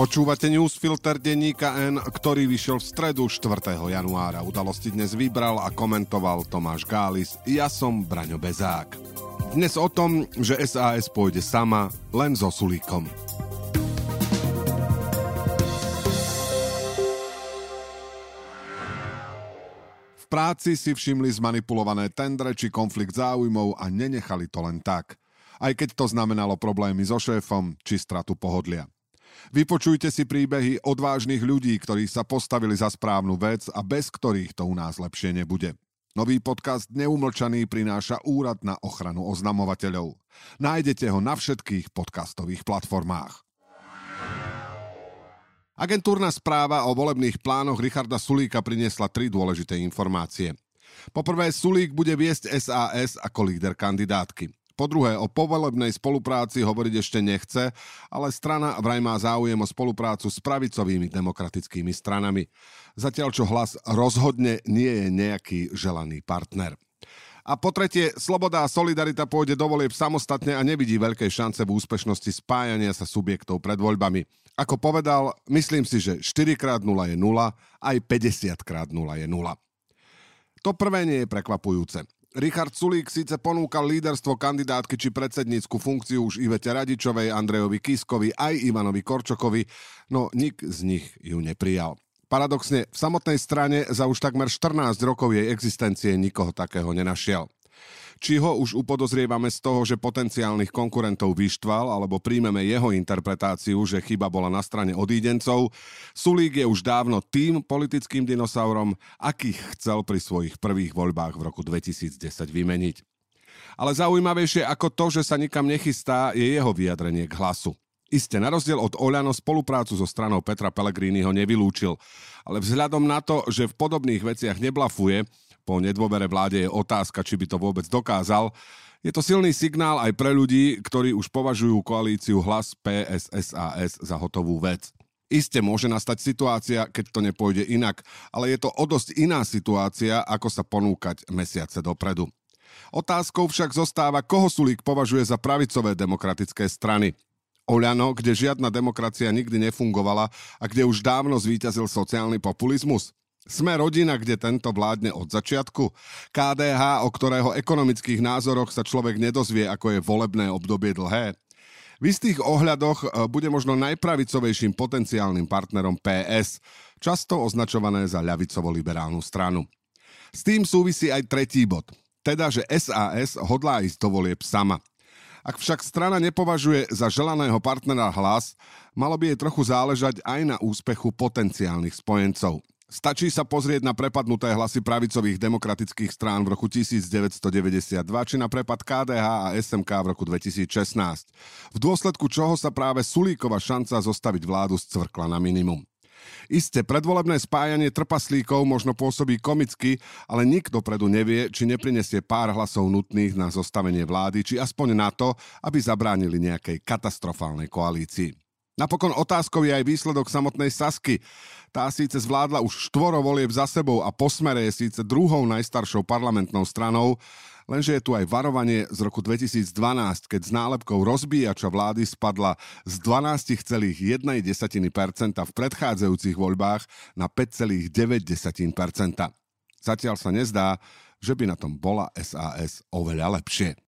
Počúvate newsfilter denníka N, ktorý vyšiel v stredu 4. januára. Udalosti dnes vybral a komentoval Tomáš Gális. Ja som Braňo Bezák. Dnes o tom, že SAS pôjde sama, len so Sulíkom. V práci si všimli zmanipulované tendre či konflikt záujmov a nenechali to len tak. Aj keď to znamenalo problémy so šéfom či stratu pohodlia. Vypočujte si príbehy odvážnych ľudí, ktorí sa postavili za správnu vec a bez ktorých to u nás lepšie nebude. Nový podcast Neumlčaný prináša Úrad na ochranu oznamovateľov. Nájdete ho na všetkých podcastových platformách. Agentúrna správa o volebných plánoch Richarda Sulíka priniesla tri dôležité informácie. Poprvé, Sulík bude viesť SAS ako líder kandidátky. Po druhé, o povolebnej spolupráci hovoriť ešte nechce, ale strana vraj má záujem o spoluprácu s pravicovými demokratickými stranami. Zatiaľ čo hlas rozhodne nie je nejaký želaný partner. A po tretie, sloboda a solidarita pôjde do volieb samostatne a nevidí veľké šance v úspešnosti spájania sa subjektov pred voľbami. Ako povedal, myslím si, že 4x0 je 0, aj 50x0 je 0. To prvé nie je prekvapujúce. Richard Sulík síce ponúkal líderstvo kandidátky či predsednícku funkciu už Ivete Radičovej, Andrejovi Kiskovi aj Ivanovi Korčokovi, no nik z nich ju neprijal. Paradoxne, v samotnej strane za už takmer 14 rokov jej existencie nikoho takého nenašiel či ho už upodozrievame z toho, že potenciálnych konkurentov vyštval, alebo príjmeme jeho interpretáciu, že chyba bola na strane odídencov, Sulík je už dávno tým politickým dinosaurom, akých chcel pri svojich prvých voľbách v roku 2010 vymeniť. Ale zaujímavejšie ako to, že sa nikam nechystá, je jeho vyjadrenie k hlasu. Isté, na rozdiel od Oľano spoluprácu so stranou Petra Pellegriniho nevylúčil, ale vzhľadom na to, že v podobných veciach neblafuje, po nedôvere vláde je otázka, či by to vôbec dokázal. Je to silný signál aj pre ľudí, ktorí už považujú koalíciu hlas PSSAS za hotovú vec. Isté môže nastať situácia, keď to nepôjde inak, ale je to o dosť iná situácia, ako sa ponúkať mesiace dopredu. Otázkou však zostáva, koho Sulík považuje za pravicové demokratické strany. Oľano, kde žiadna demokracia nikdy nefungovala a kde už dávno zvíťazil sociálny populizmus? Sme rodina, kde tento vládne od začiatku. KDH, o ktorého ekonomických názoroch sa človek nedozvie, ako je volebné obdobie dlhé. V istých ohľadoch e, bude možno najpravicovejším potenciálnym partnerom PS, často označované za ľavicovo-liberálnu stranu. S tým súvisí aj tretí bod, teda že SAS hodlá ísť do volieb sama. Ak však strana nepovažuje za želaného partnera hlas, malo by jej trochu záležať aj na úspechu potenciálnych spojencov. Stačí sa pozrieť na prepadnuté hlasy pravicových demokratických strán v roku 1992 či na prepad KDH a SMK v roku 2016, v dôsledku čoho sa práve Sulíkova šanca zostaviť vládu scvrkla na minimum. Isté, predvolebné spájanie trpaslíkov možno pôsobí komicky, ale nikto predu nevie, či neprinesie pár hlasov nutných na zostavenie vlády, či aspoň na to, aby zabránili nejakej katastrofálnej koalícii. Napokon otázkou je aj výsledok samotnej Sasky. Tá síce zvládla už štvoro volieb za sebou a posmere je síce druhou najstaršou parlamentnou stranou, lenže je tu aj varovanie z roku 2012, keď s nálepkou rozbíjača vlády spadla z 12,1% v predchádzajúcich voľbách na 5,9%. Zatiaľ sa nezdá, že by na tom bola SAS oveľa lepšie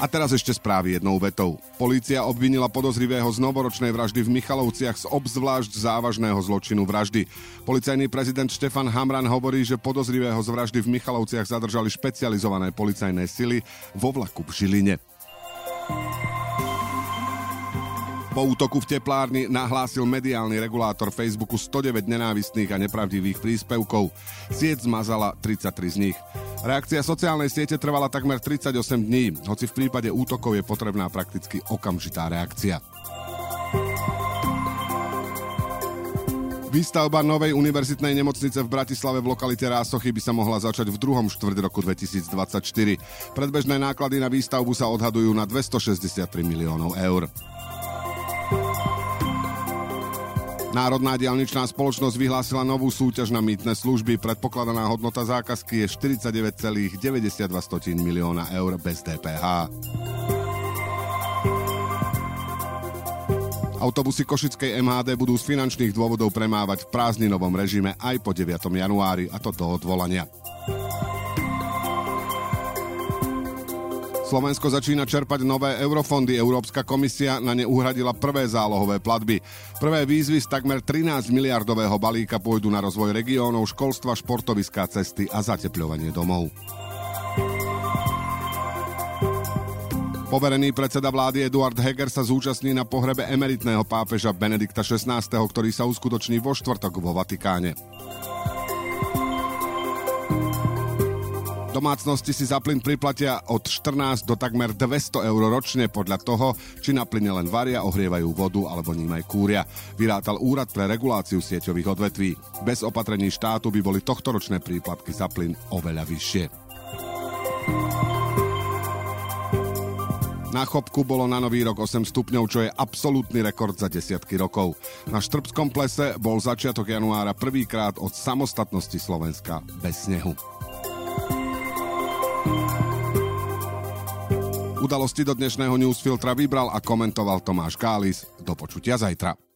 A teraz ešte správy jednou vetou. Polícia obvinila podozrivého z novoročnej vraždy v Michalovciach z obzvlášť závažného zločinu vraždy. Policajný prezident Štefan Hamran hovorí, že podozrivého z vraždy v Michalovciach zadržali špecializované policajné sily vo vlaku v Žiline. Po útoku v teplárni nahlásil mediálny regulátor Facebooku 109 nenávistných a nepravdivých príspevkov. Sieť zmazala 33 z nich. Reakcia sociálnej siete trvala takmer 38 dní, hoci v prípade útokov je potrebná prakticky okamžitá reakcia. Výstavba novej univerzitnej nemocnice v Bratislave v lokalite Rásochy by sa mohla začať v druhom štvrť roku 2024. Predbežné náklady na výstavbu sa odhadujú na 263 miliónov eur. Národná dialničná spoločnosť vyhlásila novú súťaž na mýtne služby. Predpokladaná hodnota zákazky je 49,92 milióna eur bez DPH. Autobusy Košickej MHD budú z finančných dôvodov premávať v prázdninovom režime aj po 9. januári, a to do odvolania. Slovensko začína čerpať nové eurofondy. Európska komisia na ne uhradila prvé zálohové platby. Prvé výzvy z takmer 13 miliardového balíka pôjdu na rozvoj regiónov, školstva, športoviská cesty a zatepľovanie domov. Poverený predseda vlády Eduard Heger sa zúčastní na pohrebe emeritného pápeža Benedikta XVI, ktorý sa uskutoční vo štvrtok vo Vatikáne. Domácnosti si za plyn priplatia od 14 do takmer 200 eur ročne podľa toho, či na plyne len varia, ohrievajú vodu alebo ním aj kúria. Vyrátal Úrad pre reguláciu sieťových odvetví. Bez opatrení štátu by boli tohtoročné príplatky za plyn oveľa vyššie. Na chopku bolo na nový rok 8 stupňov, čo je absolútny rekord za desiatky rokov. Na Štrbskom plese bol začiatok januára prvýkrát od samostatnosti Slovenska bez snehu. Udalosti do dnešného newsfiltra vybral a komentoval Tomáš Kális. Do počutia zajtra.